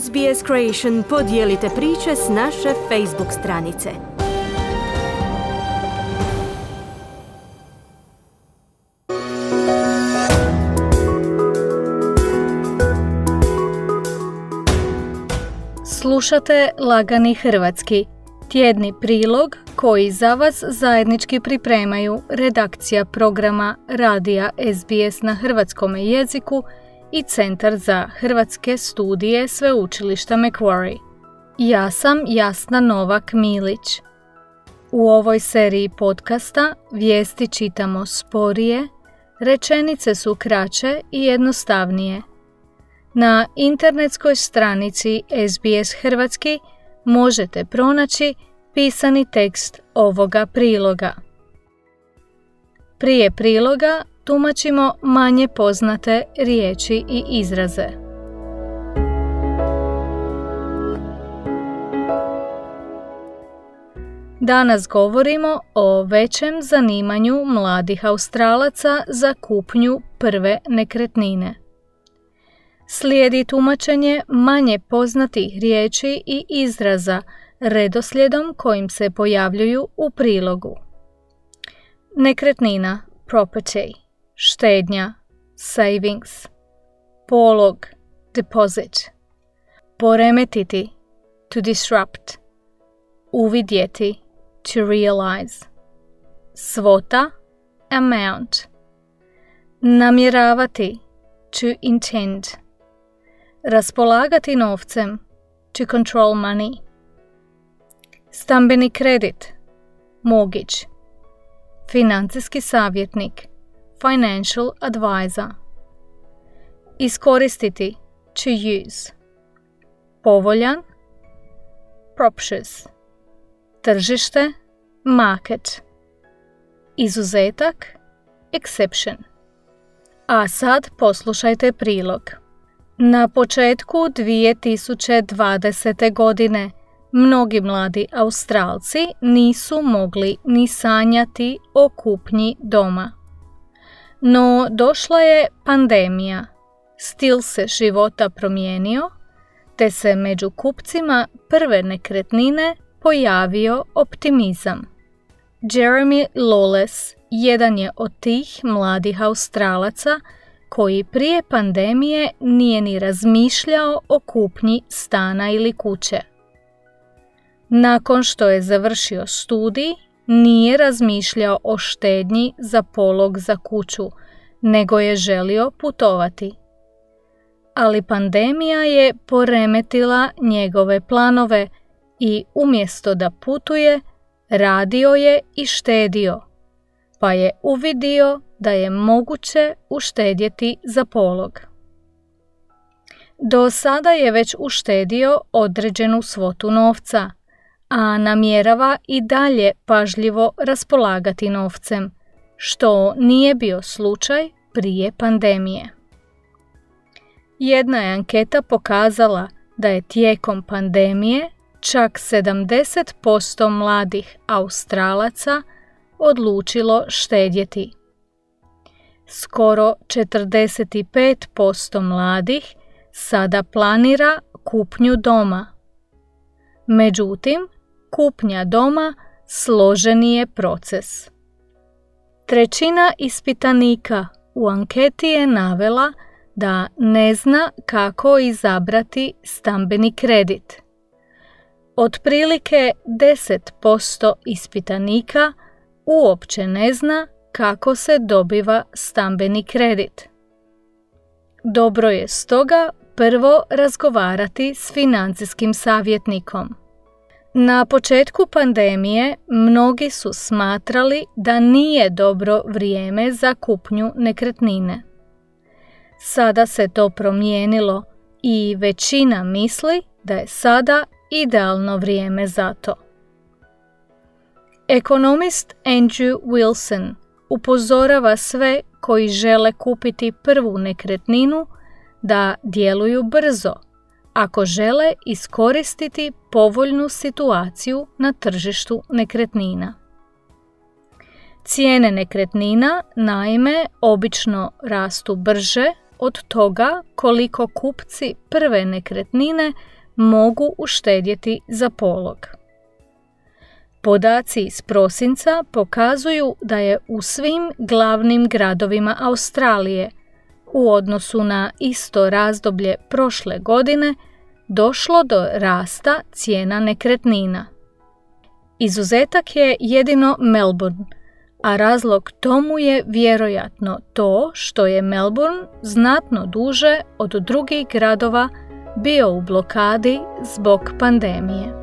SBS Creation podijelite priče s naše Facebook stranice. Slušate Lagani Hrvatski, tjedni prilog koji za vas zajednički pripremaju redakcija programa Radija SBS na hrvatskom jeziku i Centar za hrvatske studije Sveučilišta Macquarie. Ja sam Jasna Novak Milić. U ovoj seriji podcasta vijesti čitamo sporije, rečenice su kraće i jednostavnije. Na internetskoj stranici SBS Hrvatski možete pronaći pisani tekst ovoga priloga. Prije priloga tumačimo manje poznate riječi i izraze. Danas govorimo o većem zanimanju mladih Australaca za kupnju prve nekretnine. Slijedi tumačenje manje poznatih riječi i izraza redoslijedom kojim se pojavljuju u prilogu. Nekretnina property štednja, savings, polog, deposit, poremetiti, to disrupt, uvidjeti, to realize, svota, amount, namjeravati, to intend, raspolagati novcem, to control money, stambeni kredit, mortgage, financijski savjetnik, financial advisor. Iskoristiti to use. Povoljan proptious. Tržište market. Izuzetak exception. A sad poslušajte prilog. Na početku 2020. godine mnogi mladi Australci nisu mogli ni sanjati o kupnji doma. No došla je pandemija, stil se života promijenio, te se među kupcima prve nekretnine pojavio optimizam. Jeremy Lawless jedan je od tih mladih Australaca koji prije pandemije nije ni razmišljao o kupnji stana ili kuće. Nakon što je završio studij, nije razmišljao o štednji za polog za kuću, nego je želio putovati. Ali pandemija je poremetila njegove planove i umjesto da putuje, radio je i štedio, pa je uvidio da je moguće uštedjeti za polog. Do sada je već uštedio određenu svotu novca – a namjerava i dalje pažljivo raspolagati novcem, što nije bio slučaj prije pandemije. Jedna je anketa pokazala da je tijekom pandemije čak 70% mladih Australaca odlučilo štedjeti. Skoro 45% mladih sada planira kupnju doma. Međutim, kupnja doma složeni je proces. Trećina ispitanika u anketi je navela da ne zna kako izabrati stambeni kredit. Otprilike 10% ispitanika uopće ne zna kako se dobiva stambeni kredit. Dobro je stoga prvo razgovarati s financijskim savjetnikom. Na početku pandemije mnogi su smatrali da nije dobro vrijeme za kupnju nekretnine. Sada se to promijenilo i većina misli da je sada idealno vrijeme za to. Ekonomist Andrew Wilson upozorava sve koji žele kupiti prvu nekretninu da djeluju brzo – ako žele iskoristiti povoljnu situaciju na tržištu nekretnina. Cijene nekretnina naime obično rastu brže od toga koliko kupci prve nekretnine mogu uštedjeti za polog. Podaci iz prosinca pokazuju da je u svim glavnim gradovima Australije u odnosu na isto razdoblje prošle godine došlo do rasta cijena nekretnina. Izuzetak je jedino Melbourne, a razlog tomu je vjerojatno to što je Melbourne znatno duže od drugih gradova bio u blokadi zbog pandemije.